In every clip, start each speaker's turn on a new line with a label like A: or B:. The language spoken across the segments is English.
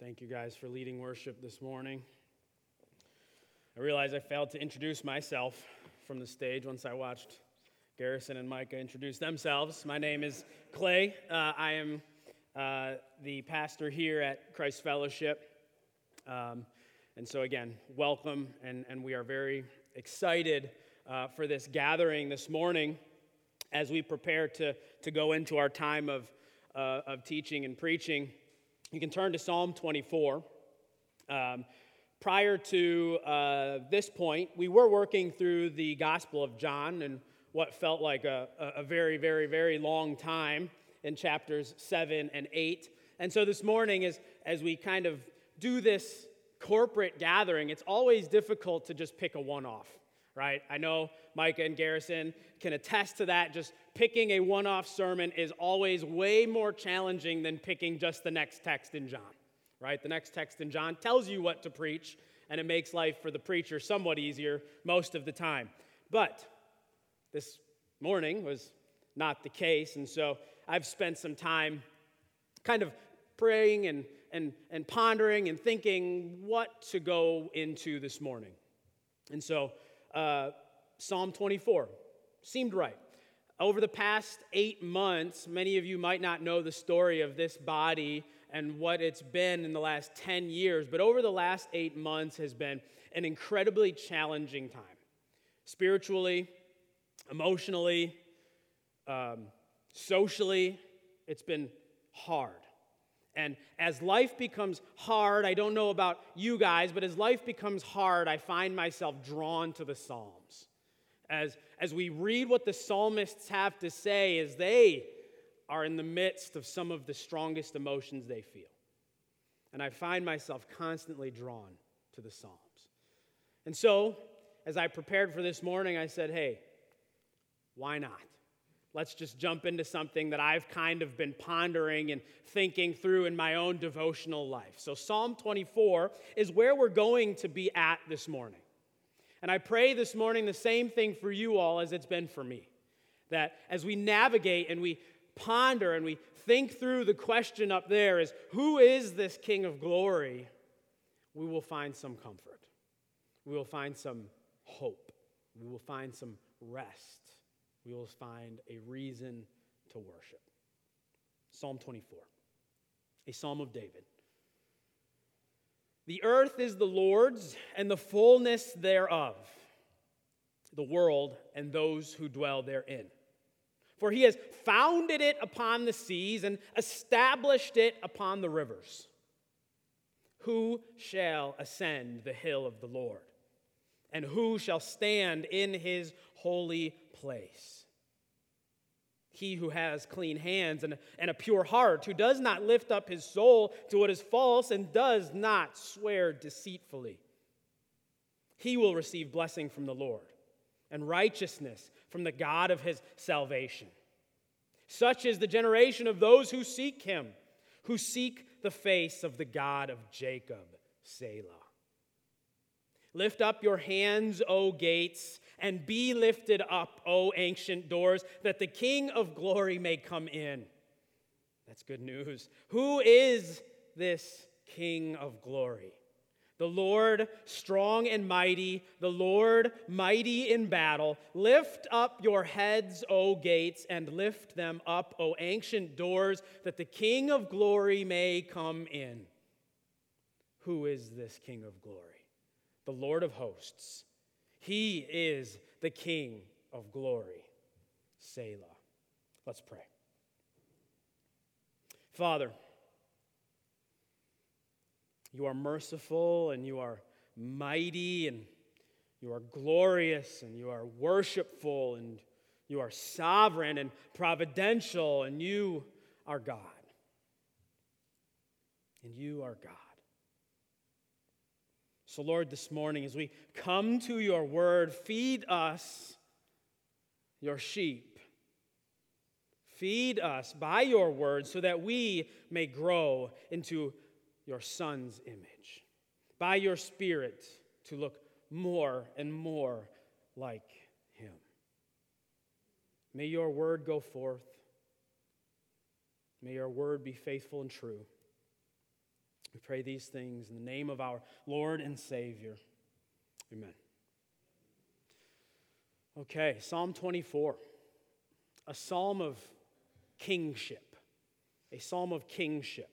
A: Thank you guys for leading worship this morning. I realize I failed to introduce myself from the stage once I watched Garrison and Micah introduce themselves. My name is Clay. Uh, I am uh, the pastor here at Christ Fellowship. Um, and so, again, welcome, and, and we are very excited uh, for this gathering this morning as we prepare to, to go into our time of, uh, of teaching and preaching. You can turn to Psalm 24. Um, prior to uh, this point, we were working through the Gospel of John and what felt like a, a very, very, very long time in chapters 7 and 8. And so this morning, as, as we kind of do this corporate gathering, it's always difficult to just pick a one off, right? I know Micah and Garrison can attest to that. Just picking a one off sermon is always way more challenging than picking just the next text in John, right? The next text in John tells you what to preach, and it makes life for the preacher somewhat easier most of the time. But this morning was not the case, and so I've spent some time kind of praying and, and, and pondering and thinking what to go into this morning. And so, uh, Psalm 24 seemed right. Over the past eight months, many of you might not know the story of this body and what it's been in the last 10 years, but over the last eight months has been an incredibly challenging time. Spiritually, emotionally, um, socially, it's been hard. And as life becomes hard, I don't know about you guys, but as life becomes hard, I find myself drawn to the Psalms as, as we read what the psalmists have to say as they are in the midst of some of the strongest emotions they feel. And I find myself constantly drawn to the Psalms. And so, as I prepared for this morning, I said, hey, why not? Let's just jump into something that I've kind of been pondering and thinking through in my own devotional life. So, Psalm 24 is where we're going to be at this morning. And I pray this morning the same thing for you all as it's been for me. That as we navigate and we ponder and we think through the question up there is who is this King of glory? We will find some comfort. We will find some hope. We will find some rest. We will find a reason to worship. Psalm 24, a psalm of David. The earth is the Lord's and the fullness thereof, the world and those who dwell therein. For he has founded it upon the seas and established it upon the rivers. Who shall ascend the hill of the Lord? And who shall stand in his holy place? He who has clean hands and, and a pure heart, who does not lift up his soul to what is false and does not swear deceitfully. He will receive blessing from the Lord and righteousness from the God of his salvation. Such is the generation of those who seek him, who seek the face of the God of Jacob, Selah. Lift up your hands, O gates, and be lifted up, O ancient doors, that the King of glory may come in. That's good news. Who is this King of glory? The Lord strong and mighty, the Lord mighty in battle. Lift up your heads, O gates, and lift them up, O ancient doors, that the King of glory may come in. Who is this King of glory? The Lord of hosts. He is the King of glory. Selah. Let's pray. Father, you are merciful and you are mighty and you are glorious and you are worshipful and you are sovereign and providential and you are God. And you are God. So, Lord, this morning, as we come to your word, feed us, your sheep. Feed us by your word so that we may grow into your son's image. By your spirit to look more and more like him. May your word go forth. May your word be faithful and true. We pray these things in the name of our Lord and Savior. Amen. Okay, Psalm 24, a psalm of kingship, a psalm of kingship.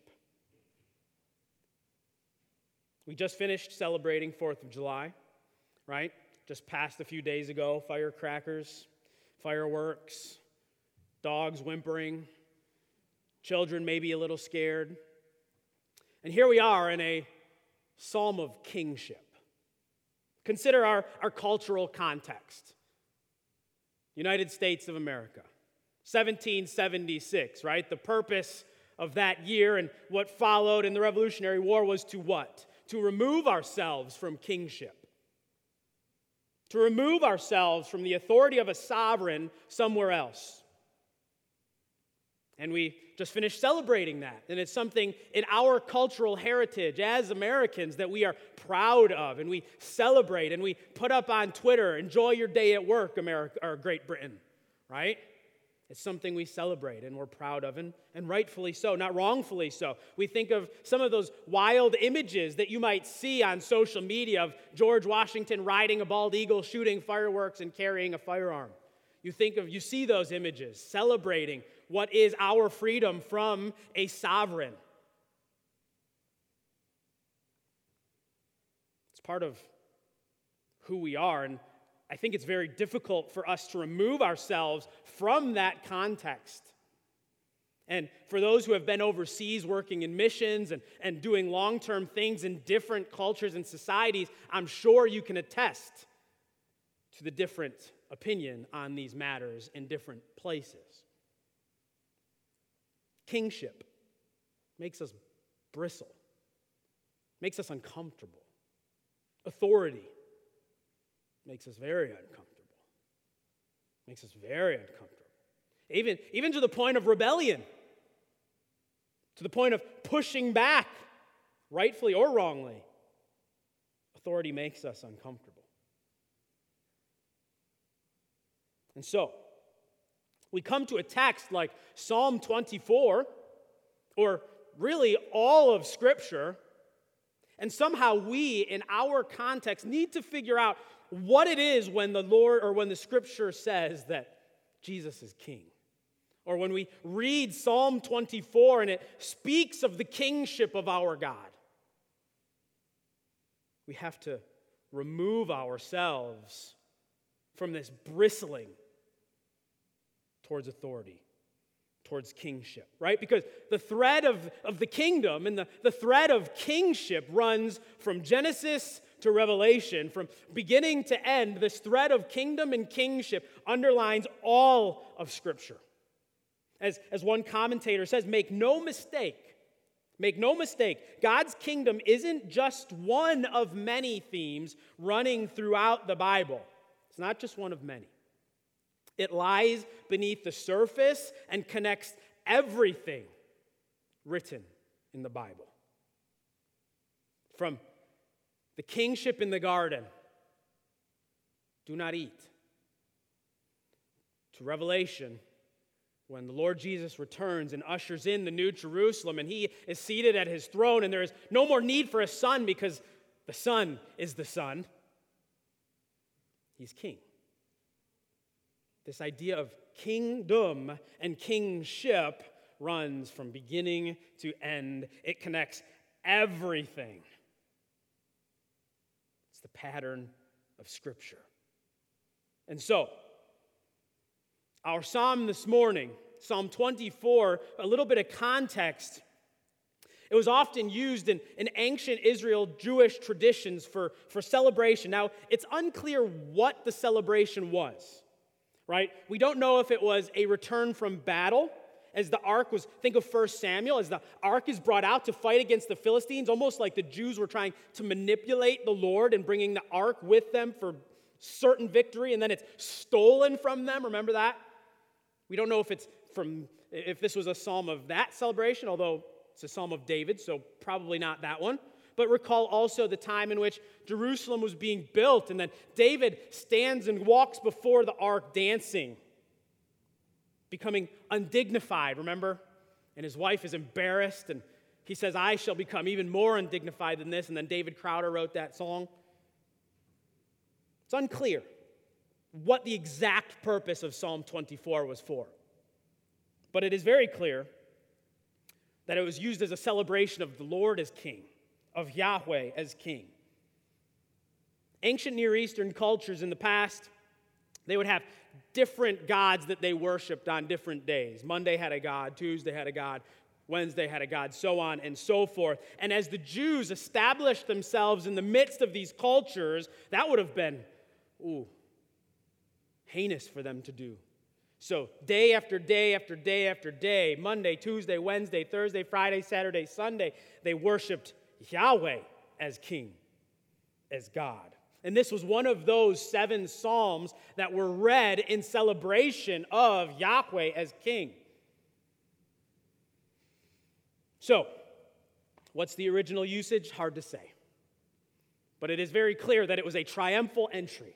A: We just finished celebrating 4th of July, right? Just passed a few days ago. Firecrackers, fireworks, dogs whimpering, children maybe a little scared. And here we are in a psalm of kingship. Consider our, our cultural context United States of America, 1776, right? The purpose of that year and what followed in the Revolutionary War was to what? To remove ourselves from kingship, to remove ourselves from the authority of a sovereign somewhere else. And we just finished celebrating that. And it's something in our cultural heritage as Americans that we are proud of and we celebrate and we put up on Twitter, enjoy your day at work, America or Great Britain, right? It's something we celebrate and we're proud of, and, and rightfully so, not wrongfully so. We think of some of those wild images that you might see on social media of George Washington riding a bald eagle, shooting fireworks, and carrying a firearm. You think of, you see those images, celebrating what is our freedom from a sovereign. It's part of who we are, and I think it's very difficult for us to remove ourselves from that context. And for those who have been overseas working in missions and, and doing long term things in different cultures and societies, I'm sure you can attest to the different opinion on these matters in different places. Kingship makes us bristle, makes us uncomfortable. Authority makes us very uncomfortable. Makes us very uncomfortable. Even, even to the point of rebellion, to the point of pushing back, rightfully or wrongly. Authority makes us uncomfortable. And so, we come to a text like Psalm 24, or really all of Scripture, and somehow we, in our context, need to figure out what it is when the Lord or when the Scripture says that Jesus is King. Or when we read Psalm 24 and it speaks of the kingship of our God. We have to remove ourselves from this bristling towards authority, towards kingship, right? Because the thread of, of the kingdom and the, the thread of kingship runs from Genesis to Revelation, from beginning to end. This thread of kingdom and kingship underlines all of Scripture. As, as one commentator says, make no mistake. Make no mistake, God's kingdom isn't just one of many themes running throughout the Bible. It's not just one of many. It lies beneath the surface and connects everything written in the Bible. From the kingship in the garden, do not eat, to Revelation, when the Lord Jesus returns and ushers in the new Jerusalem and he is seated at his throne, and there is no more need for a son because the Son is the Son. He's king. This idea of kingdom and kingship runs from beginning to end, it connects everything. It's the pattern of Scripture. And so, our psalm this morning, Psalm 24, a little bit of context. It was often used in, in ancient Israel Jewish traditions for, for celebration. Now, it's unclear what the celebration was right? We don't know if it was a return from battle as the ark was think of 1 samuel as the ark is brought out to fight against the philistines almost like the jews were trying to manipulate the lord and bringing the ark with them for certain victory and then it's stolen from them remember that we don't know if it's from if this was a psalm of that celebration although it's a psalm of david so probably not that one but recall also the time in which Jerusalem was being built, and then David stands and walks before the ark dancing, becoming undignified, remember? And his wife is embarrassed, and he says, I shall become even more undignified than this. And then David Crowder wrote that song. It's unclear what the exact purpose of Psalm 24 was for. But it is very clear that it was used as a celebration of the Lord as king, of Yahweh as king. Ancient Near Eastern cultures in the past, they would have different gods that they worshiped on different days. Monday had a god, Tuesday had a god, Wednesday had a god, so on and so forth. And as the Jews established themselves in the midst of these cultures, that would have been, ooh, heinous for them to do. So, day after day after day after day, Monday, Tuesday, Wednesday, Thursday, Friday, Saturday, Sunday, they worshiped Yahweh as king, as God. And this was one of those seven psalms that were read in celebration of Yahweh as king. So, what's the original usage? Hard to say. But it is very clear that it was a triumphal entry.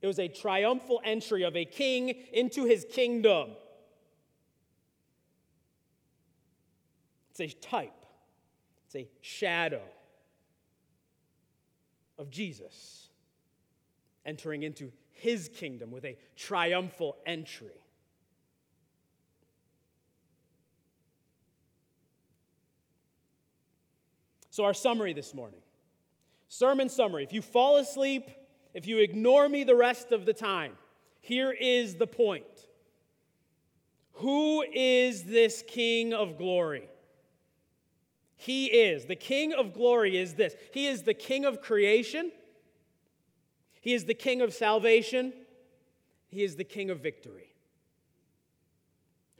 A: It was a triumphal entry of a king into his kingdom. It's a type, it's a shadow of Jesus entering into his kingdom with a triumphal entry. So, our summary this morning sermon summary. If you fall asleep, if you ignore me the rest of the time, here is the point Who is this King of glory? He is. The King of glory is this He is the King of creation, He is the King of salvation, He is the King of victory.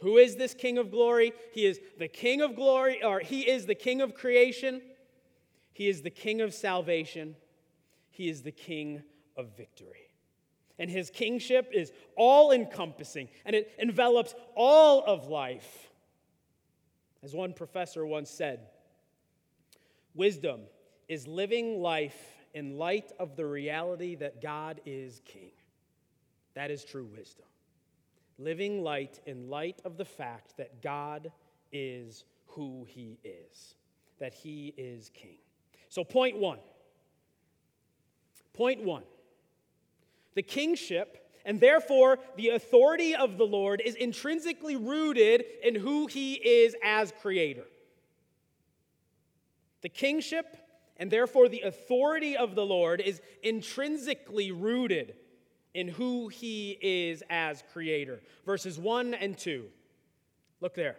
A: Who is this King of glory? He is the King of glory, or He is the King of creation, He is the King of salvation, He is the King of victory. And his kingship is all encompassing and it envelops all of life. As one professor once said, wisdom is living life in light of the reality that God is king. That is true wisdom. Living light in light of the fact that God is who he is, that he is king. So, point one. Point one the kingship, and therefore the authority of the Lord is intrinsically rooted in who he is as creator. The kingship and therefore the authority of the Lord is intrinsically rooted in who he is as creator. Verses 1 and 2. Look there.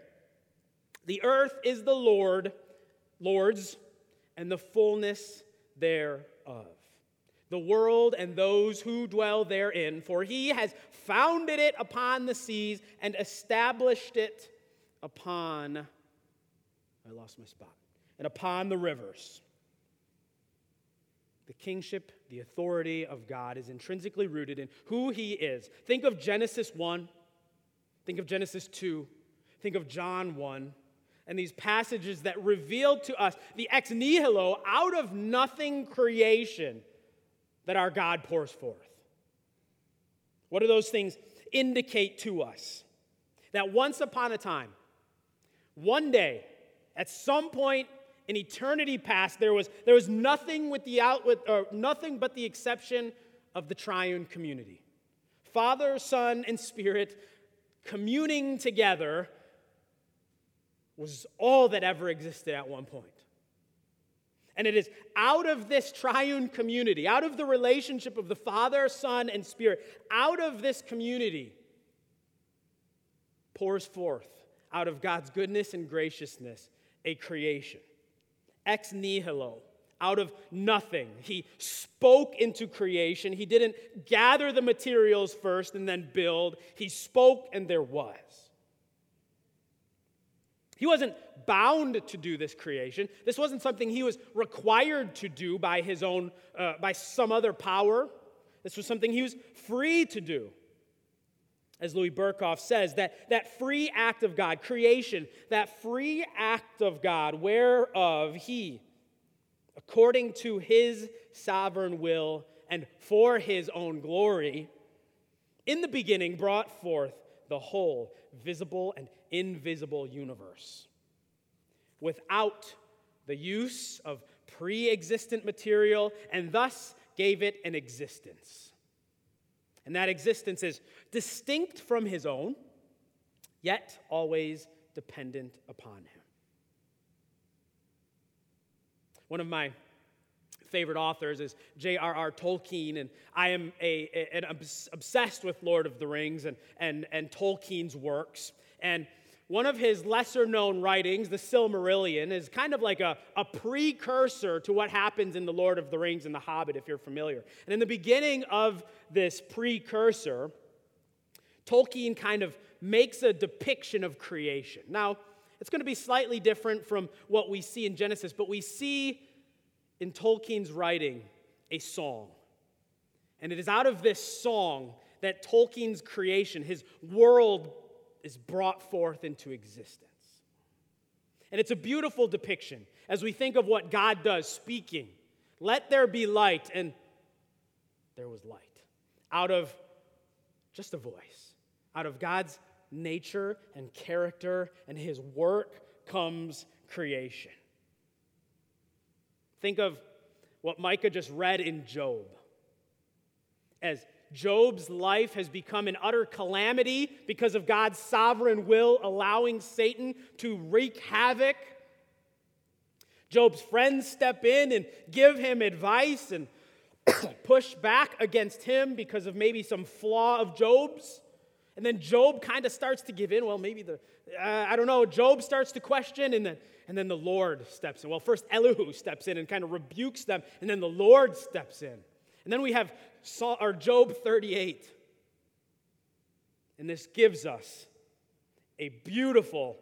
A: The earth is the Lord, Lord's, and the fullness thereof the world and those who dwell therein, for he has founded it upon the seas and established it upon, I lost my spot, and upon the rivers. The kingship, the authority of God is intrinsically rooted in who he is. Think of Genesis 1, think of Genesis 2, think of John 1 and these passages that reveal to us the ex nihilo, out of nothing creation that our God pours forth? What do those things indicate to us? That once upon a time, one day, at some point in eternity past, there was, there was nothing with the out with, or nothing but the exception of the triune community. Father, Son, and Spirit communing together was all that ever existed at one point. And it is out of this triune community, out of the relationship of the Father, Son, and Spirit, out of this community pours forth, out of God's goodness and graciousness, a creation. Ex nihilo, out of nothing. He spoke into creation. He didn't gather the materials first and then build. He spoke and there was. He wasn't bound to do this creation. This wasn't something he was required to do by his own, uh, by some other power. This was something he was free to do. As Louis Berkhof says, that, that free act of God, creation, that free act of God, whereof he, according to his sovereign will and for his own glory, in the beginning brought forth the whole visible and invisible universe. without the use of pre existent material and thus gave it an existence. And that existence is distinct from his own, yet always dependent upon him. One of my favorite authors is J.R.R. Tolkien, and I am a, a, an obsessed with Lord of the Rings and, and, and Tolkien's works. And one of his lesser known writings, the Silmarillion, is kind of like a, a precursor to what happens in The Lord of the Rings and The Hobbit, if you're familiar. And in the beginning of this precursor, Tolkien kind of makes a depiction of creation. Now, it's going to be slightly different from what we see in Genesis, but we see in Tolkien's writing a song. And it is out of this song that Tolkien's creation, his world is brought forth into existence. And it's a beautiful depiction as we think of what God does speaking. Let there be light, and there was light. Out of just a voice, out of God's nature and character and his work comes creation. Think of what Micah just read in Job. As Job's life has become an utter calamity because of God's sovereign will, allowing Satan to wreak havoc. Job's friends step in and give him advice and push back against him because of maybe some flaw of Job's. And then Job kind of starts to give in. Well, maybe the, uh, I don't know, Job starts to question, and then, and then the Lord steps in. Well, first Elihu steps in and kind of rebukes them, and then the Lord steps in. And then we have Saul, or Job 38. And this gives us a beautiful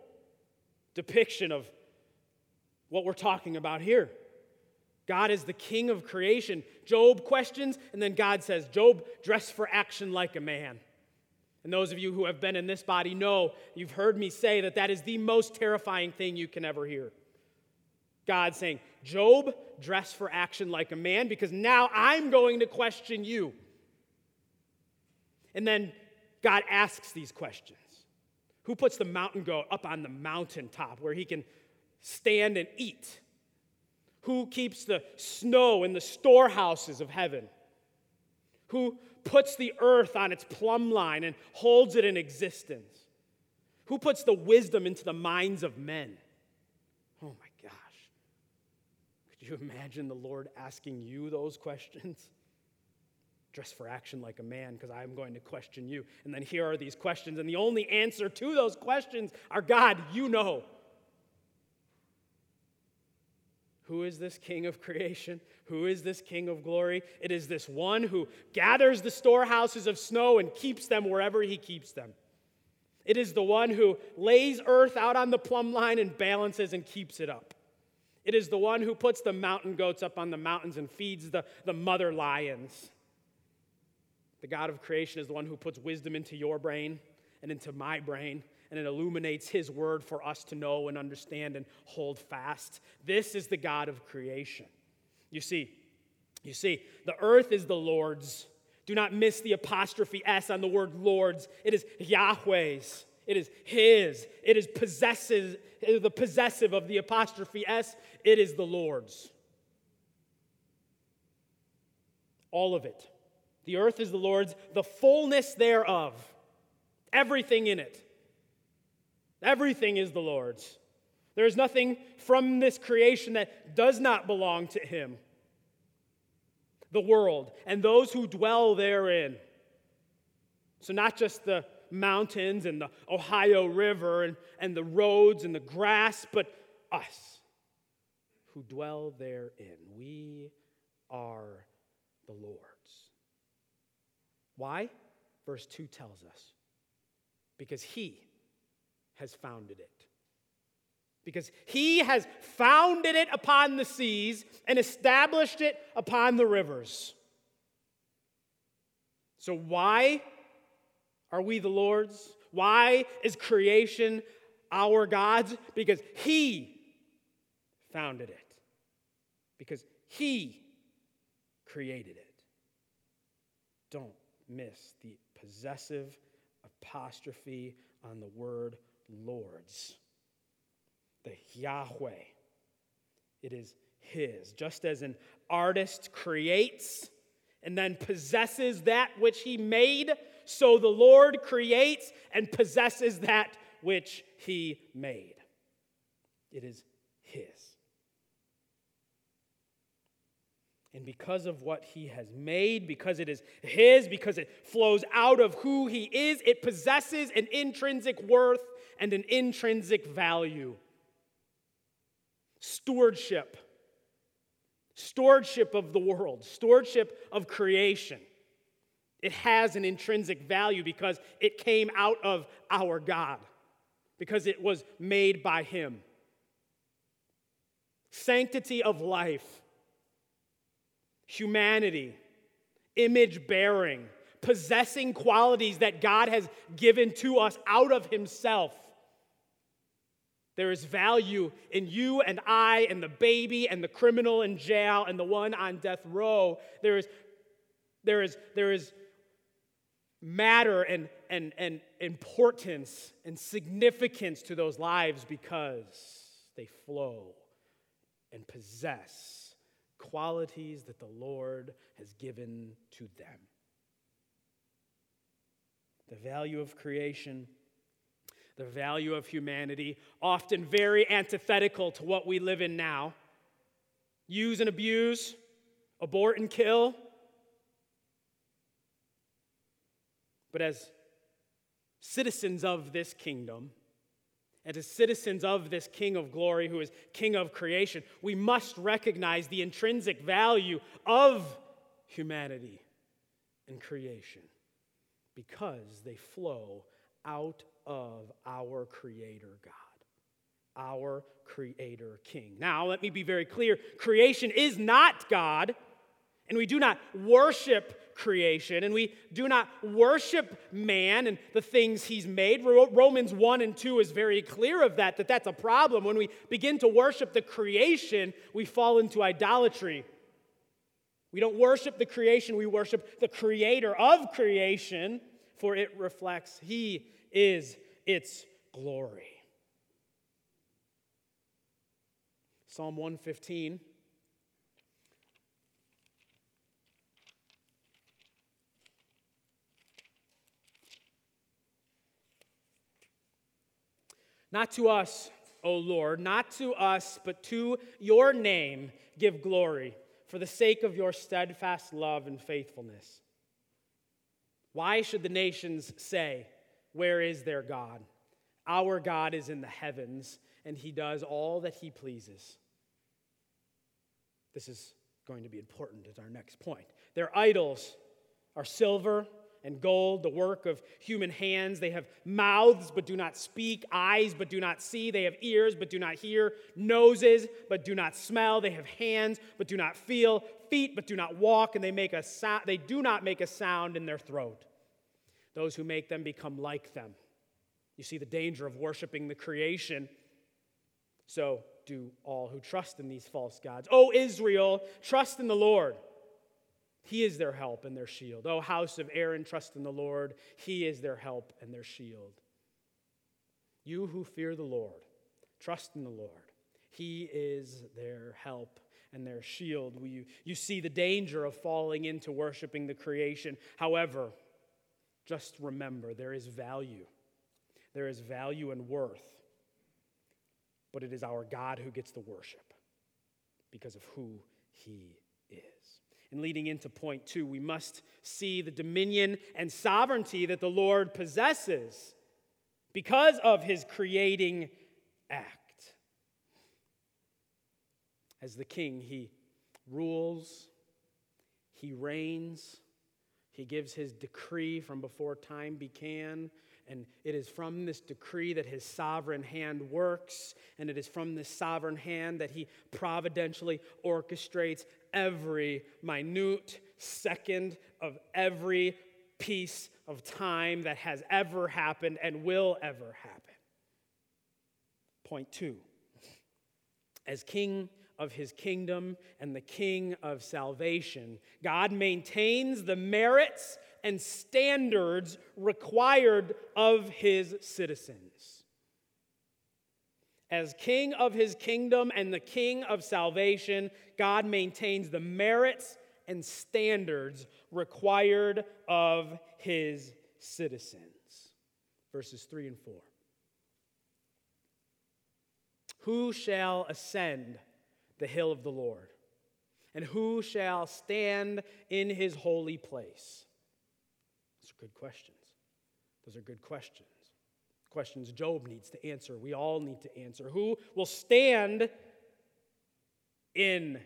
A: depiction of what we're talking about here. God is the king of creation. Job questions, and then God says, Job, dress for action like a man. And those of you who have been in this body know, you've heard me say that that is the most terrifying thing you can ever hear. God saying, Job, dress for action like a man because now I'm going to question you. And then God asks these questions Who puts the mountain goat up on the mountaintop where he can stand and eat? Who keeps the snow in the storehouses of heaven? Who puts the earth on its plumb line and holds it in existence? Who puts the wisdom into the minds of men? Oh my you imagine the Lord asking you those questions? Dress for action like a man, because I'm going to question you. And then here are these questions, and the only answer to those questions are God, you know. Who is this King of creation? Who is this King of glory? It is this one who gathers the storehouses of snow and keeps them wherever he keeps them. It is the one who lays earth out on the plumb line and balances and keeps it up. It is the one who puts the mountain goats up on the mountains and feeds the, the mother lions. The God of creation is the one who puts wisdom into your brain and into my brain, and it illuminates His word for us to know and understand and hold fast. This is the God of creation. You see, you see, the earth is the Lord's. Do not miss the apostrophe S on the word Lord's. It is Yahweh's. It is his. It is possessive, the possessive of the apostrophe S. It is the Lord's. All of it. The earth is the Lord's, the fullness thereof. Everything in it. Everything is the Lord's. There is nothing from this creation that does not belong to him. The world and those who dwell therein. So, not just the mountains and the Ohio River and, and the roads and the grass, but us who dwell therein. We are the Lord's. Why? Verse 2 tells us because He has founded it. Because He has founded it upon the seas and established it upon the rivers. So, why are we the Lord's? Why is creation our God's? Because He founded it, because He created it. Don't miss the possessive apostrophe on the word Lord's. the Yahweh. It is His. Just as an artist creates and then possesses that which he made, so the Lord creates and possesses that which he made. It is his. And because of what he has made, because it is his, because it flows out of who he is, it possesses an intrinsic worth and an intrinsic value. Stewardship. Stewardship of the world, stewardship of creation. It has an intrinsic value because it came out of our God, because it was made by Him. Sanctity of life, humanity, image bearing, possessing qualities that God has given to us out of Himself. There is value in you and I and the baby and the criminal in jail and the one on death row. There is, there is, there is matter and, and, and importance and significance to those lives because they flow and possess qualities that the Lord has given to them. The value of creation, the value of humanity, often very antithetical to what we live in now. Use and abuse, abort and kill, But as citizens of this kingdom, and as citizens of this King of glory, who is King of creation, we must recognize the intrinsic value of humanity and creation because they flow out of our Creator God, our Creator King. Now, let me be very clear creation is not God, and we do not worship creation and we do not worship man and the things he's made. Romans 1 and 2 is very clear of that that that's a problem. When we begin to worship the creation we fall into idolatry. We don't worship the creation we worship the creator of creation for it reflects he is its glory. Psalm 115 Not to us, O Lord, not to us, but to your name give glory for the sake of your steadfast love and faithfulness. Why should the nations say, Where is their God? Our God is in the heavens, and he does all that he pleases. This is going to be important as our next point. Their idols are silver and gold, the work of human hands. They have mouths but do not speak, eyes but do not see. They have ears but do not hear, noses but do not smell. They have hands but do not feel, feet but do not walk, and they make a sound, they do not make a sound in their throat. Those who make them become like them. You see the danger of worshiping the creation. So do all who trust in these false gods. O Israel, trust in the Lord. He is their help and their shield. O house of Aaron, trust in the Lord. He is their help and their shield. You who fear the Lord, trust in the Lord. He is their help and their shield. You, you see the danger of falling into worshiping the creation. However, just remember there is value. There is value and worth. But it is our God who gets the worship because of who He and leading into point two, we must see the dominion and sovereignty that the Lord possesses because of his creating act. As the king, he rules, he reigns, he gives his decree from before time began. And it is from this decree that his sovereign hand works, and it is from this sovereign hand that he providentially orchestrates every minute second of every piece of time that has ever happened and will ever happen. Point two as king of his kingdom and the king of salvation, God maintains the merits and standards required of his citizens. As king of his kingdom and the king of salvation, God maintains the merits and standards required of his citizens. Verses 3 and 4. Who shall ascend the hill of the Lord? And who shall stand in his holy place? Good questions. Those are good questions. Questions Job needs to answer. We all need to answer. Who will stand in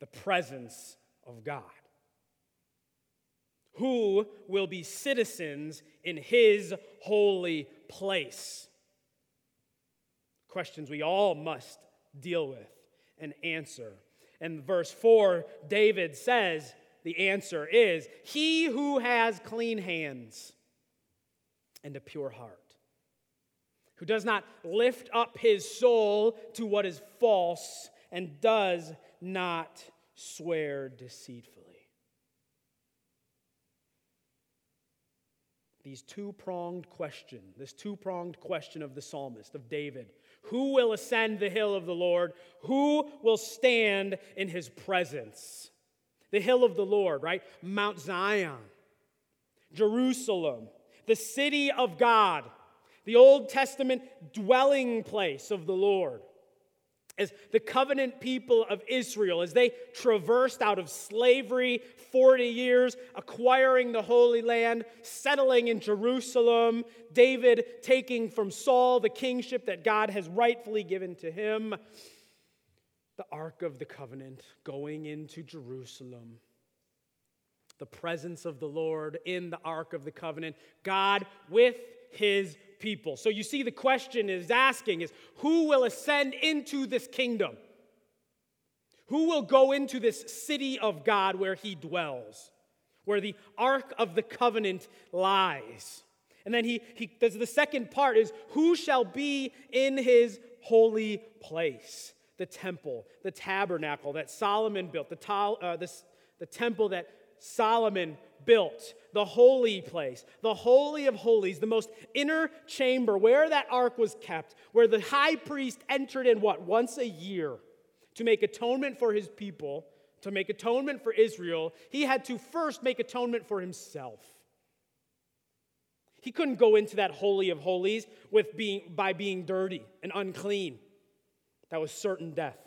A: the presence of God? Who will be citizens in his holy place? Questions we all must deal with and answer. And verse 4, David says the answer is He who has clean hands and a pure heart who does not lift up his soul to what is false and does not swear deceitfully. These two pronged question, this two pronged question of the psalmist, of David who will ascend the hill of the Lord? Who will stand in his presence? The hill of the Lord, right? Mount Zion, Jerusalem, the city of God the Old Testament dwelling place of the Lord. As the covenant people of Israel, as they traversed out of slavery 40 years, acquiring the Holy Land, settling in Jerusalem, David taking from Saul the kingship that God has rightfully given to him, the Ark of the Covenant going into Jerusalem the presence of the Lord in the Ark of the Covenant, God with his people. So you see, the question is asking is who will ascend into this kingdom? Who will go into this city of God where he dwells, where the ark of the covenant lies? And then he, he does the second part is who shall be in his holy place? The temple, the tabernacle that Solomon built, the, uh, the, the temple that Solomon built, the holy place, the holy of holies, the most inner chamber where that ark was kept, where the high priest entered in what? Once a year to make atonement for his people, to make atonement for Israel, he had to first make atonement for himself. He couldn't go into that holy of holies with being, by being dirty and unclean. That was certain death.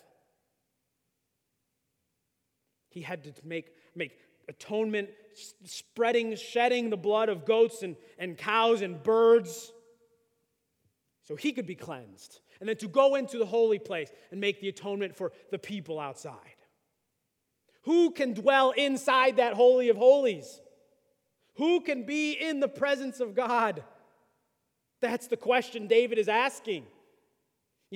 A: He had to make, make atonement, spreading, shedding the blood of goats and, and cows and birds so he could be cleansed. And then to go into the holy place and make the atonement for the people outside. Who can dwell inside that Holy of Holies? Who can be in the presence of God? That's the question David is asking.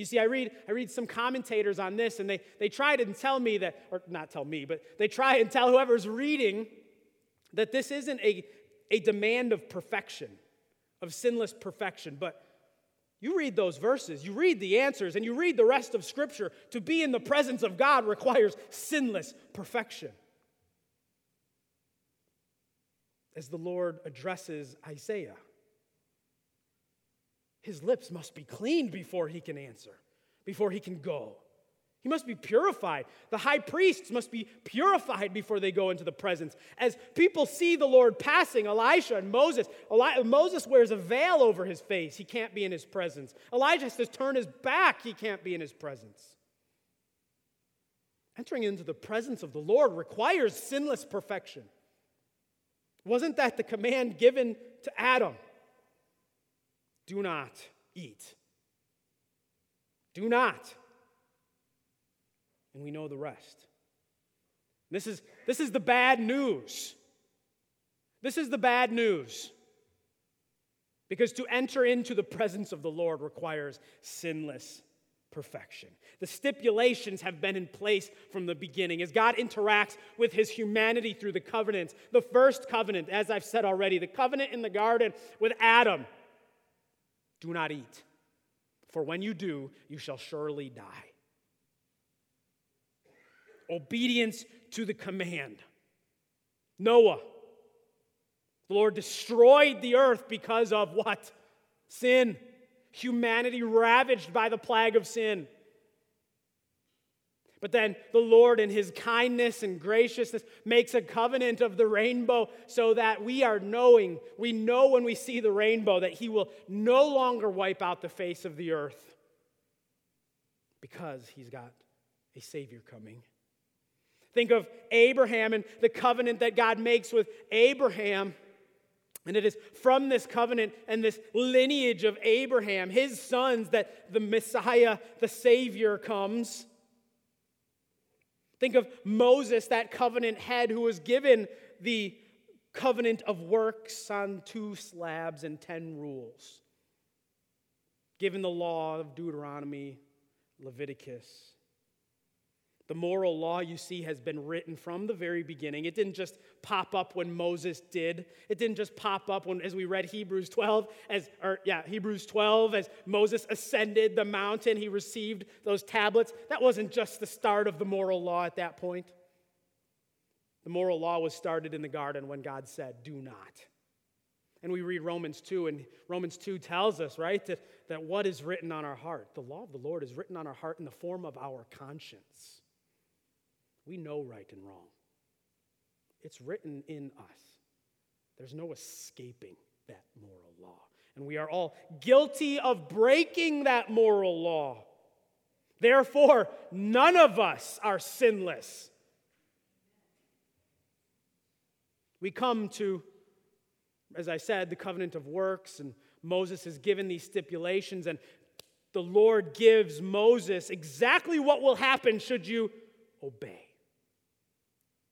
A: You see, I read, I read some commentators on this, and they, they try to tell me that, or not tell me, but they try and tell whoever's reading that this isn't a, a demand of perfection, of sinless perfection. But you read those verses, you read the answers, and you read the rest of Scripture. To be in the presence of God requires sinless perfection. As the Lord addresses Isaiah. His lips must be cleaned before he can answer, before he can go. He must be purified. The high priests must be purified before they go into the presence. As people see the Lord passing, Elisha and Moses, Eli- Moses wears a veil over his face. He can't be in his presence. Elijah has to turn his back. He can't be in his presence. Entering into the presence of the Lord requires sinless perfection. Wasn't that the command given to Adam? Do not eat. Do not. And we know the rest. This is, this is the bad news. This is the bad news. Because to enter into the presence of the Lord requires sinless perfection. The stipulations have been in place from the beginning as God interacts with his humanity through the covenants. The first covenant, as I've said already, the covenant in the garden with Adam do not eat, for when you do, you shall surely die. Obedience to the command. Noah, the Lord destroyed the earth because of what? Sin. humanity ravaged by the plague of sin. But then the Lord, in his kindness and graciousness, makes a covenant of the rainbow so that we are knowing, we know when we see the rainbow that he will no longer wipe out the face of the earth because he's got a Savior coming. Think of Abraham and the covenant that God makes with Abraham. And it is from this covenant and this lineage of Abraham, his sons, that the Messiah, the Savior, comes. Think of Moses, that covenant head who was given the covenant of works on two slabs and ten rules, given the law of Deuteronomy, Leviticus. The moral law, you see, has been written from the very beginning. It didn't just pop up when Moses did. It didn't just pop up when, as we read Hebrews 12, as, or yeah, Hebrews 12, as Moses ascended the mountain, he received those tablets. That wasn't just the start of the moral law at that point. The moral law was started in the garden when God said, Do not. And we read Romans 2, and Romans 2 tells us, right, that, that what is written on our heart, the law of the Lord is written on our heart in the form of our conscience. We know right and wrong. It's written in us. There's no escaping that moral law. And we are all guilty of breaking that moral law. Therefore, none of us are sinless. We come to, as I said, the covenant of works, and Moses has given these stipulations, and the Lord gives Moses exactly what will happen should you obey.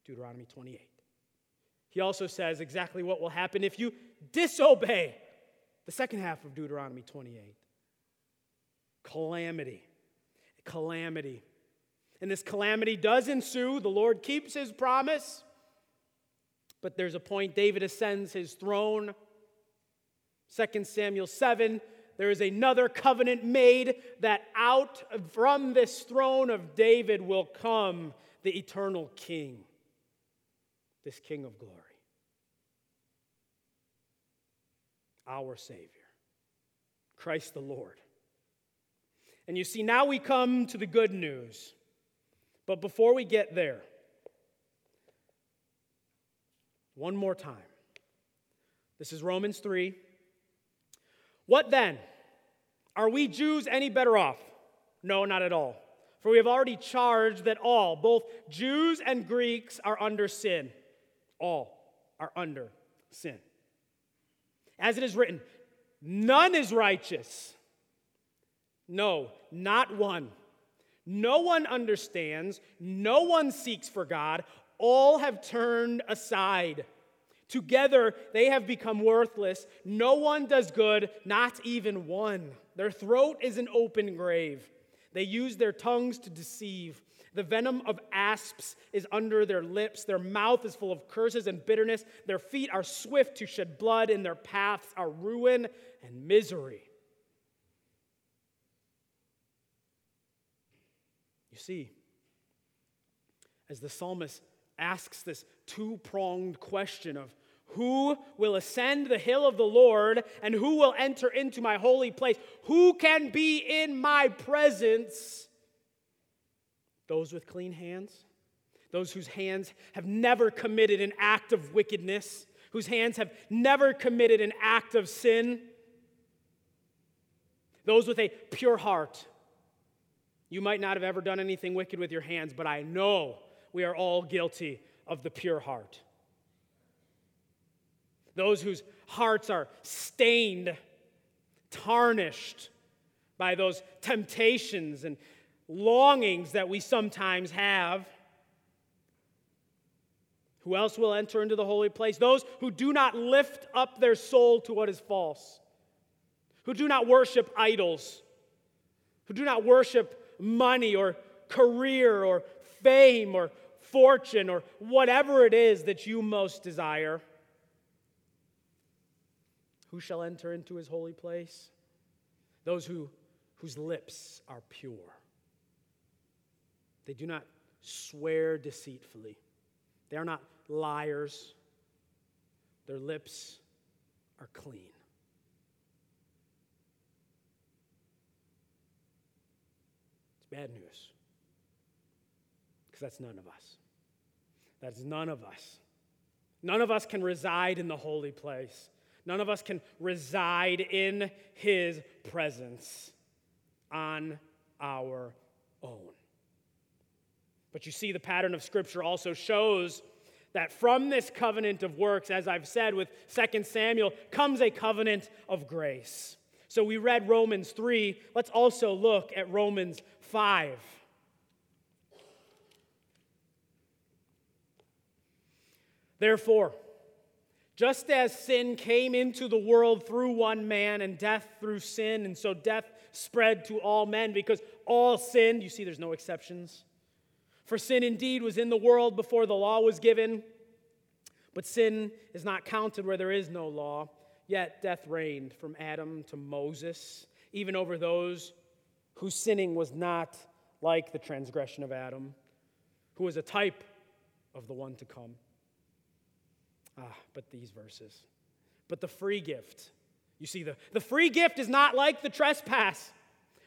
A: Deuteronomy 28. He also says exactly what will happen if you disobey. The second half of Deuteronomy 28. Calamity. Calamity. And this calamity does ensue. The Lord keeps his promise. But there's a point David ascends his throne. 2 Samuel 7, there is another covenant made that out from this throne of David will come the eternal king this King of glory, our Savior, Christ the Lord. And you see, now we come to the good news. But before we get there, one more time. This is Romans 3. What then? Are we Jews any better off? No, not at all. For we have already charged that all, both Jews and Greeks, are under sin. All are under sin. As it is written, none is righteous. No, not one. No one understands. No one seeks for God. All have turned aside. Together they have become worthless. No one does good, not even one. Their throat is an open grave. They use their tongues to deceive. The venom of asps is under their lips. Their mouth is full of curses and bitterness. Their feet are swift to shed blood, and their paths are ruin and misery. You see, as the psalmist asks this two pronged question of who will ascend the hill of the Lord and who will enter into my holy place? Who can be in my presence? Those with clean hands, those whose hands have never committed an act of wickedness, whose hands have never committed an act of sin, those with a pure heart. You might not have ever done anything wicked with your hands, but I know we are all guilty of the pure heart. Those whose hearts are stained, tarnished by those temptations and longings that we sometimes have. Who else will enter into the holy place? Those who do not lift up their soul to what is false, who do not worship idols, who do not worship money or career or fame or fortune or whatever it is that you most desire. Who shall enter into his holy place? Those who, whose lips are pure. They do not swear deceitfully. They are not liars. Their lips are clean. It's bad news. Because that's none of us. That's none of us. None of us can reside in the holy place. None of us can reside in his presence on our own. But you see, the pattern of Scripture also shows that from this covenant of works, as I've said with 2 Samuel, comes a covenant of grace. So we read Romans 3. Let's also look at Romans 5. Therefore, just as sin came into the world through one man and death through sin, and so death spread to all men because all sinned, you see there's no exceptions. For sin indeed was in the world before the law was given, but sin is not counted where there is no law. Yet death reigned from Adam to Moses, even over those whose sinning was not like the transgression of Adam, who was a type of the one to come. Ah, but these verses. But the free gift. You see, the, the free gift is not like the trespass.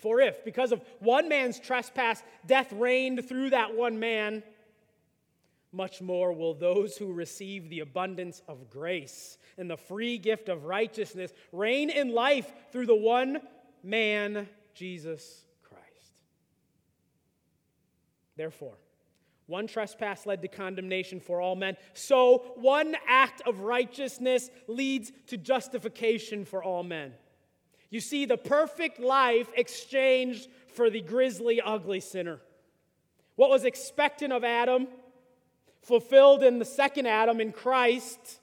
A: For if, because of one man's trespass, death reigned through that one man, much more will those who receive the abundance of grace and the free gift of righteousness reign in life through the one man, Jesus Christ. Therefore, one trespass led to condemnation for all men. So one act of righteousness leads to justification for all men. You see, the perfect life exchanged for the grisly, ugly sinner. What was expected of Adam, fulfilled in the second Adam in Christ,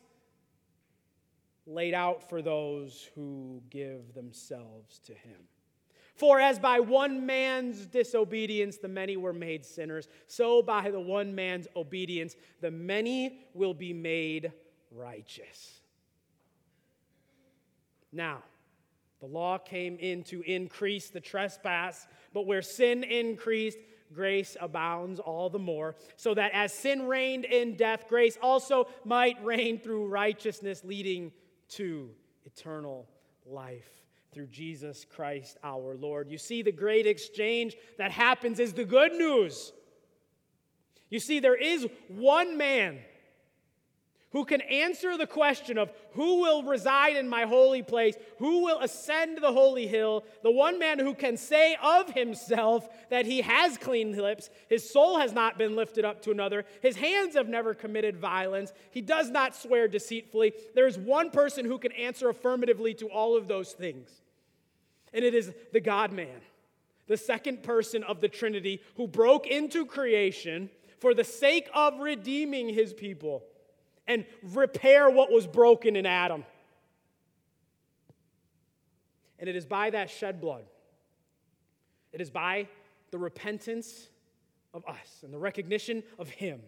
A: laid out for those who give themselves to him. For as by one man's disobedience the many were made sinners, so by the one man's obedience the many will be made righteous. Now, the law came in to increase the trespass, but where sin increased, grace abounds all the more, so that as sin reigned in death, grace also might reign through righteousness, leading to eternal life through Jesus Christ our Lord. You see, the great exchange that happens is the good news. You see, there is one man who can answer the question of who will reside in my holy place, who will ascend the holy hill, the one man who can say of himself that he has clean lips, his soul has not been lifted up to another, his hands have never committed violence, he does not swear deceitfully. There is one person who can answer affirmatively to all of those things and it is the God man, the second person of the Trinity, who broke into creation for the sake of redeeming his people and repair what was broken in Adam. And it is by that shed blood, it is by the repentance of us and the recognition of him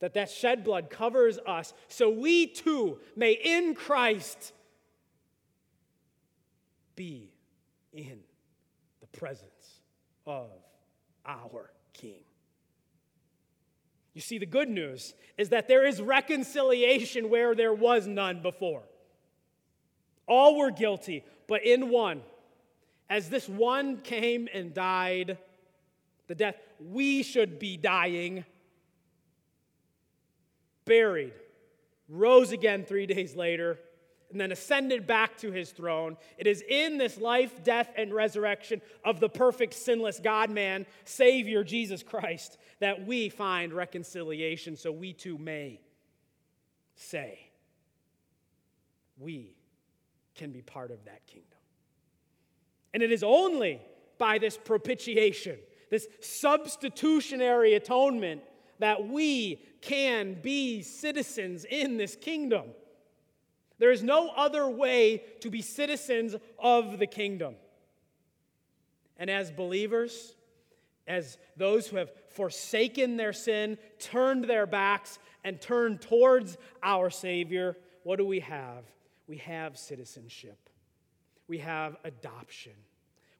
A: that that shed blood covers us so we too may in Christ be in the presence of our King. You see, the good news is that there is reconciliation where there was none before. All were guilty, but in one, as this one came and died, the death we should be dying, buried, rose again three days later and then ascended back to his throne. It is in this life, death, and resurrection of the perfect, sinless God man, Savior Jesus Christ, that we find reconciliation so we too may say, we can be part of that kingdom. And it is only by this propitiation, this substitutionary atonement, that we can be citizens in this kingdom. There is no other way to be citizens of the kingdom. And as believers, as those who have forsaken their sin, turned their backs, and turned towards our Savior, what do we have? We have citizenship, we have adoption,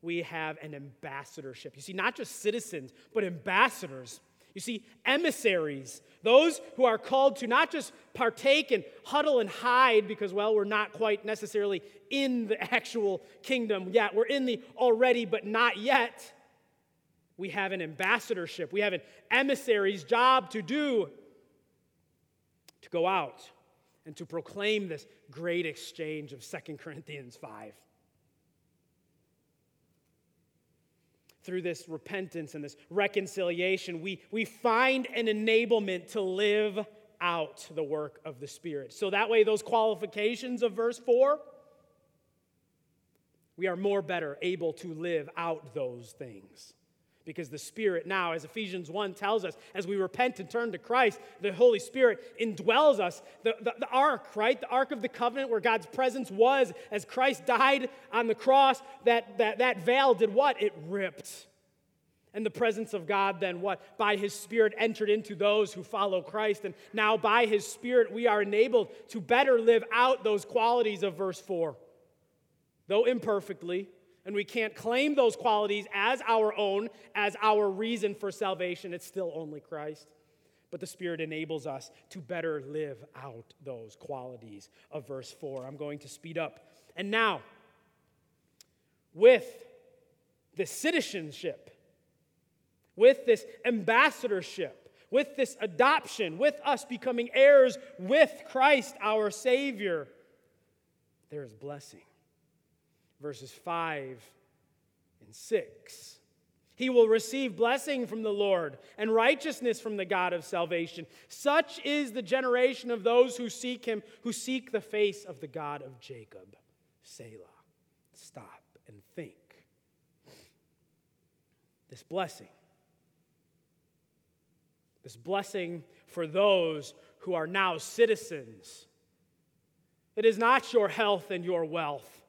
A: we have an ambassadorship. You see, not just citizens, but ambassadors. You see, emissaries, those who are called to not just partake and huddle and hide because, well, we're not quite necessarily in the actual kingdom yet. We're in the already, but not yet. We have an ambassadorship, we have an emissary's job to do to go out and to proclaim this great exchange of Second Corinthians 5. Through this repentance and this reconciliation, we, we find an enablement to live out the work of the Spirit. So that way, those qualifications of verse 4, we are more better able to live out those things because the Spirit now, as Ephesians 1 tells us, as we repent and turn to Christ, the Holy Spirit indwells us. The, the, the, ark, right? The ark of the covenant where God's presence was as Christ died on the cross, that, that, that veil did what? It ripped. And the presence of God then what? By his Spirit entered into those who follow Christ. And now by his Spirit we are enabled to better live out those qualities of verse 4. Though imperfectly, and we can't claim those qualities as our own, as our reason for salvation. It's still only Christ. But the Spirit enables us to better live out those qualities of verse 4. I'm going to speed up. And now, with this citizenship, with this ambassadorship, with this adoption, with us becoming heirs with Christ our Savior, there is blessing verses 5 and 6. He will receive blessing from the Lord and righteousness from the God of salvation. Such is the generation of those who seek him, who seek the face of the God of Jacob. Selah. Stop and think. This blessing. This blessing for those who are now citizens. It is not your health and your wealth.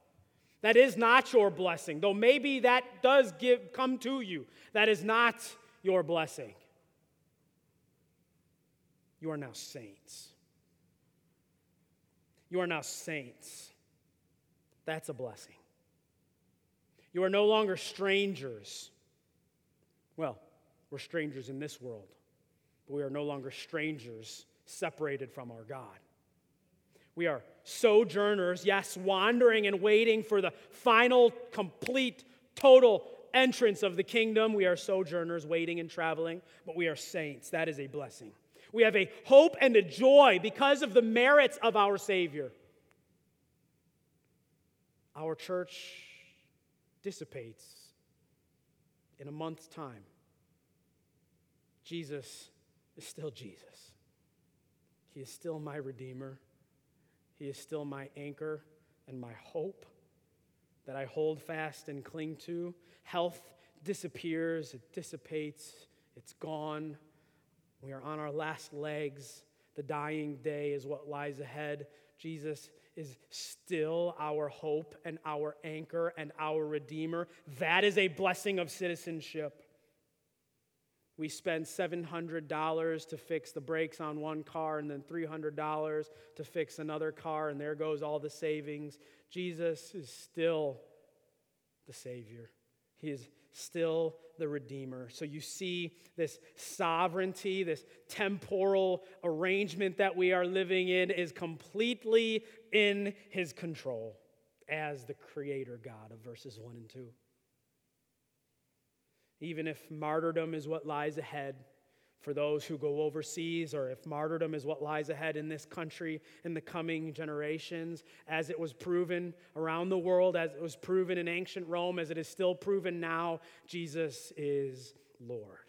A: That is not your blessing. Though maybe that does give come to you. That is not your blessing. You are now saints. You are now saints. That's a blessing. You are no longer strangers. Well, we're strangers in this world, but we are no longer strangers separated from our God. We are sojourners, yes, wandering and waiting for the final, complete, total entrance of the kingdom. We are sojourners, waiting and traveling, but we are saints. That is a blessing. We have a hope and a joy because of the merits of our Savior. Our church dissipates in a month's time. Jesus is still Jesus. He is still my Redeemer. He is still my anchor and my hope that I hold fast and cling to. Health disappears, it dissipates, it's gone. We are on our last legs. The dying day is what lies ahead. Jesus is still our hope and our anchor and our Redeemer. That is a blessing of citizenship. We spend $700 to fix the brakes on one car and then $300 to fix another car, and there goes all the savings. Jesus is still the Savior. He is still the Redeemer. So you see this sovereignty, this temporal arrangement that we are living in is completely in His control as the Creator God of verses 1 and 2 even if martyrdom is what lies ahead for those who go overseas, or if martyrdom is what lies ahead in this country in the coming generations, as it was proven around the world, as it was proven in ancient Rome, as it is still proven now, Jesus is Lord.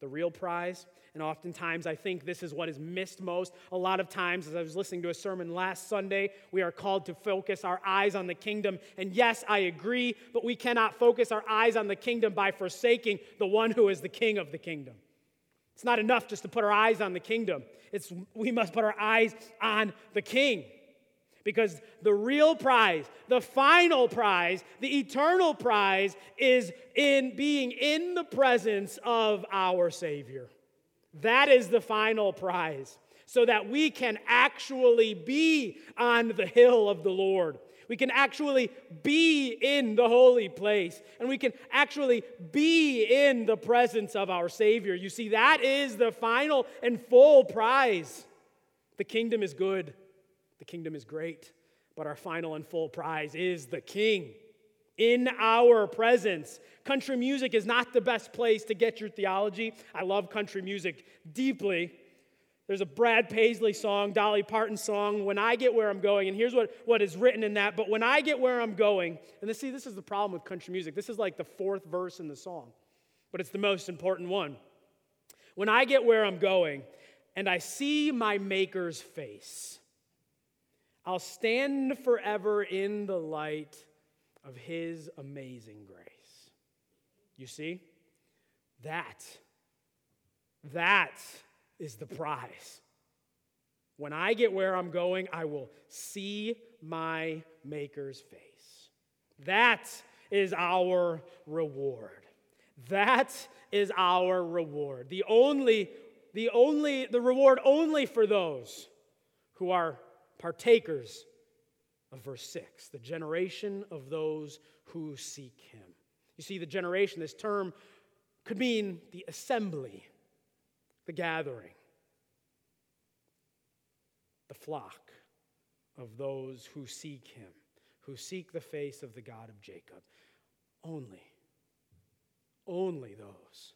A: The real prize and oftentimes, I think this is what is missed most. A lot of times, as I was listening to a sermon last Sunday, we are called to focus our eyes on the kingdom. And yes, I agree, but we cannot focus our eyes on the kingdom by forsaking the one who is the king of the kingdom. It's not enough just to put our eyes on the kingdom, it's, we must put our eyes on the king. Because the real prize, the final prize, the eternal prize is in being in the presence of our Savior. That is the final prize, so that we can actually be on the hill of the Lord. We can actually be in the holy place, and we can actually be in the presence of our Savior. You see, that is the final and full prize. The kingdom is good. The kingdom is great, but our final and full prize is the King in our presence. Country music is not the best place to get your theology. I love country music deeply. There's a Brad Paisley song, Dolly Parton song, When I Get Where I'm Going. And here's what, what is written in that. But when I get where I'm going, and this, see, this is the problem with country music. This is like the fourth verse in the song, but it's the most important one. When I get where I'm going, and I see my Maker's face, I'll stand forever in the light of his amazing grace. You see? That, that is the prize. When I get where I'm going, I will see my Maker's face. That is our reward. That is our reward. The only, the only, the reward only for those who are partakers of verse 6, the generation of those who seek him. You see, the generation, this term could mean the assembly, the gathering, the flock of those who seek him, who seek the face of the God of Jacob. Only, only those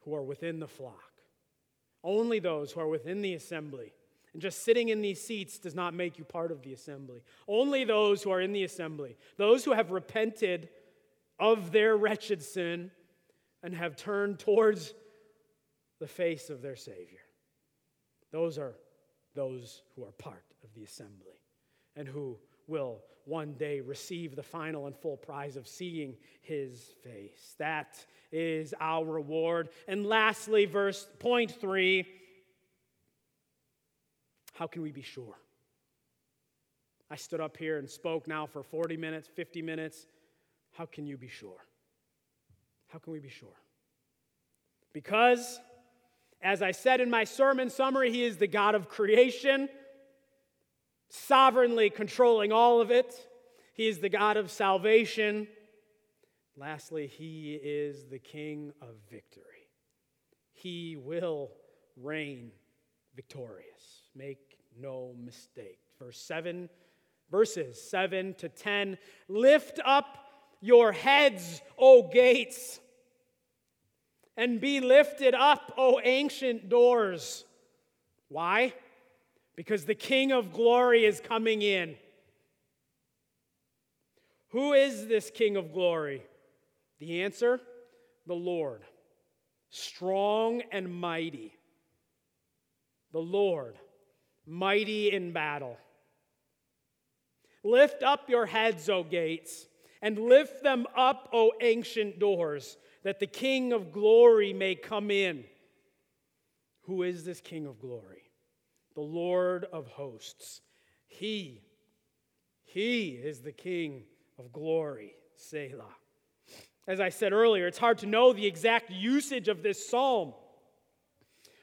A: who are within the flock, only those who are within the assembly and just sitting in these seats does not make you part of the assembly. Only those who are in the assembly, those who have repented of their wretched sin and have turned towards the face of their Savior. Those are those who are part of the assembly and who will one day receive the final and full prize of seeing his face. That is our reward. And lastly, verse point three how can we be sure? I stood up here and spoke now for 40 minutes, 50 minutes. How can you be sure? How can we be sure? Because, as I said in my sermon summary, He is the God of creation, sovereignly controlling all of it. He is the God of salvation. Lastly, He is the King of victory. He will reign victorious. Make no mistake. Verse 7, verses 7 to 10 Lift up your heads, O gates, and be lifted up, O ancient doors. Why? Because the King of glory is coming in. Who is this King of glory? The answer the Lord, strong and mighty. The Lord mighty in battle. Lift up your heads, O gates, and lift them up, O ancient doors, that the King of glory may come in. Who is this King of glory? The Lord of hosts. He, He is the King of glory. Selah. As I said earlier, it's hard to know the exact usage of this psalm.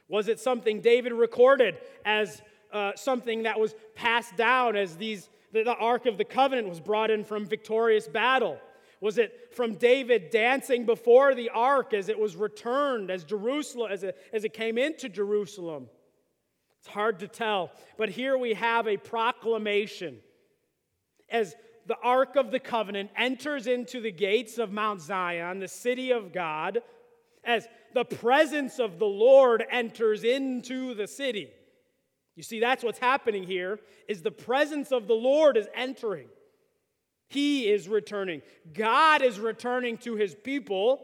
A: Was it something David recorded as uh, something that was passed down as these, the, the Ark of the Covenant was brought in from victorious battle? Was it from David dancing before the ark as it was returned, as Jerusalem, as it, as it came into Jerusalem? It's hard to tell. But here we have a proclamation. As the Ark of the Covenant enters into the gates of Mount Zion, the city of God, as the presence of the Lord enters into the city. You see, that's what's happening here is the presence of the Lord is entering. He is returning. God is returning to his people.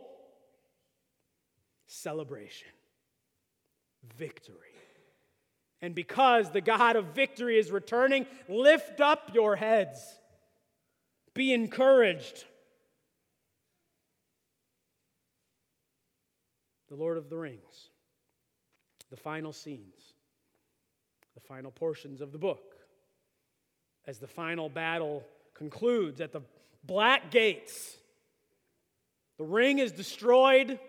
A: Celebration. Victory. And because the God of victory is returning, lift up your heads. Be encouraged. The Lord of the Rings, the final scenes final portions of the book. as the final battle concludes at the black gates. The ring is destroyed,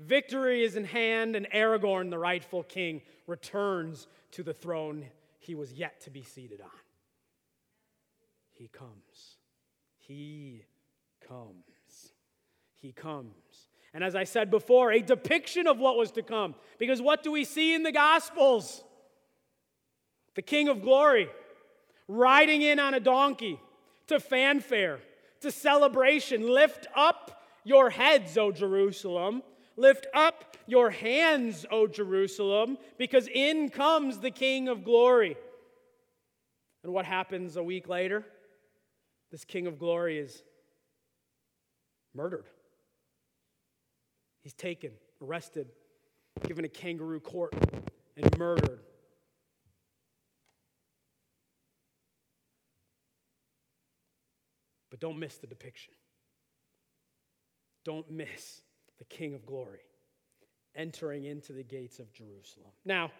A: victory is in hand, and Aragorn, the rightful king, returns to the throne he was yet to be seated on. He comes. He comes. He comes. And as I said before, a depiction of what was to come. Because what do we see in the Gospels? The King of Glory riding in on a donkey to fanfare, to celebration. Lift up your heads, O Jerusalem. Lift up your hands, O Jerusalem, because in comes the King of Glory. And what happens a week later? This King of Glory is murdered. He's taken, arrested, given a kangaroo court, and murdered. Don't miss the depiction. Don't miss the King of Glory entering into the gates of Jerusalem. Now,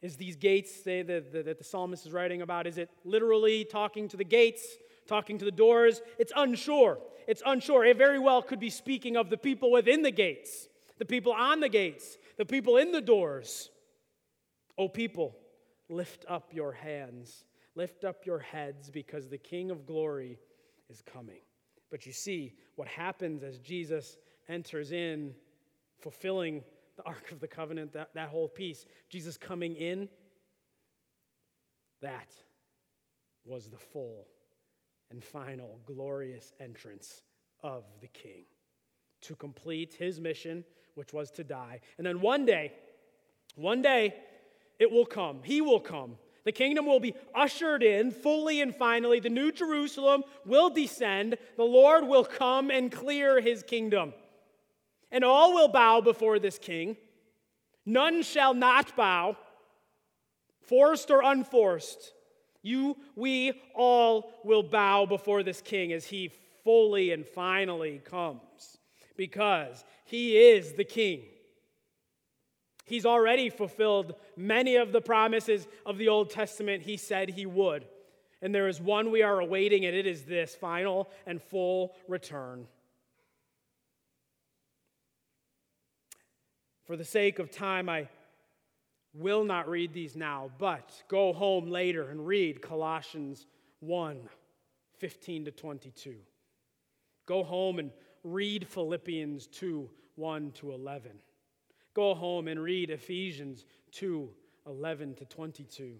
A: is these gates say that, that, that the psalmist is writing about, is it literally talking to the gates, talking to the doors? It's unsure. It's unsure. It very well could be speaking of the people within the gates, the people on the gates, the people in the doors. O people, lift up your hands, lift up your heads, because the King of glory is coming. But you see, what happens as Jesus enters in, fulfilling the Ark of the Covenant, that, that whole piece, Jesus coming in, that was the full and final glorious entrance of the King to complete his mission, which was to die. And then one day, one day, it will come. He will come. The kingdom will be ushered in fully and finally. The new Jerusalem will descend. The Lord will come and clear his kingdom. And all will bow before this king. None shall not bow, forced or unforced. You, we all will bow before this king as he fully and finally comes because he is the king. He's already fulfilled many of the promises of the Old Testament he said he would. And there is one we are awaiting, and it is this final and full return. For the sake of time, I will not read these now, but go home later and read Colossians 1 15 to 22. Go home and read Philippians 2 1 to 11. Go home and read Ephesians 2 11 to 22.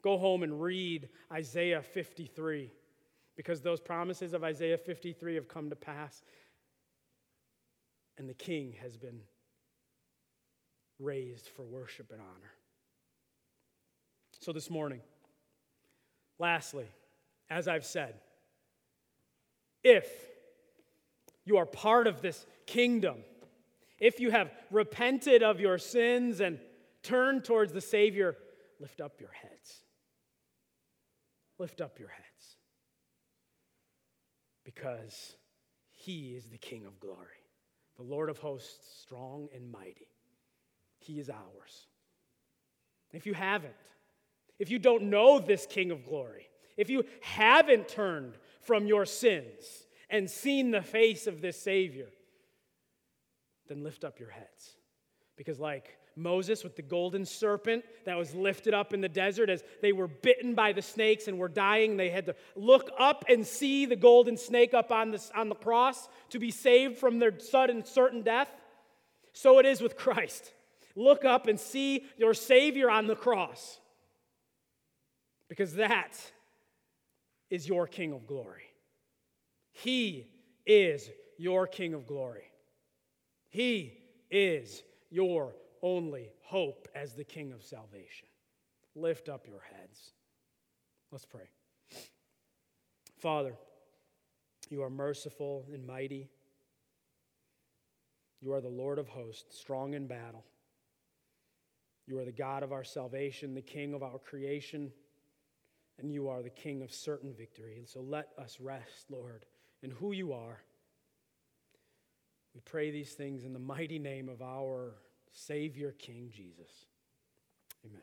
A: Go home and read Isaiah 53 because those promises of Isaiah 53 have come to pass and the king has been raised for worship and honor. So, this morning, lastly, as I've said, if you are part of this kingdom, if you have repented of your sins and turned towards the Savior, lift up your heads. Lift up your heads. Because He is the King of glory, the Lord of hosts, strong and mighty. He is ours. If you haven't, if you don't know this King of glory, if you haven't turned from your sins and seen the face of this Savior, then lift up your heads. Because, like Moses with the golden serpent that was lifted up in the desert as they were bitten by the snakes and were dying, they had to look up and see the golden snake up on the, on the cross to be saved from their sudden, certain death. So it is with Christ. Look up and see your Savior on the cross. Because that is your King of glory. He is your King of glory. He is your only hope as the King of salvation. Lift up your heads. Let's pray. Father, you are merciful and mighty. You are the Lord of hosts, strong in battle. You are the God of our salvation, the King of our creation, and you are the King of certain victory. And so let us rest, Lord, in who you are. We pray these things in the mighty name of our Savior, King Jesus. Amen.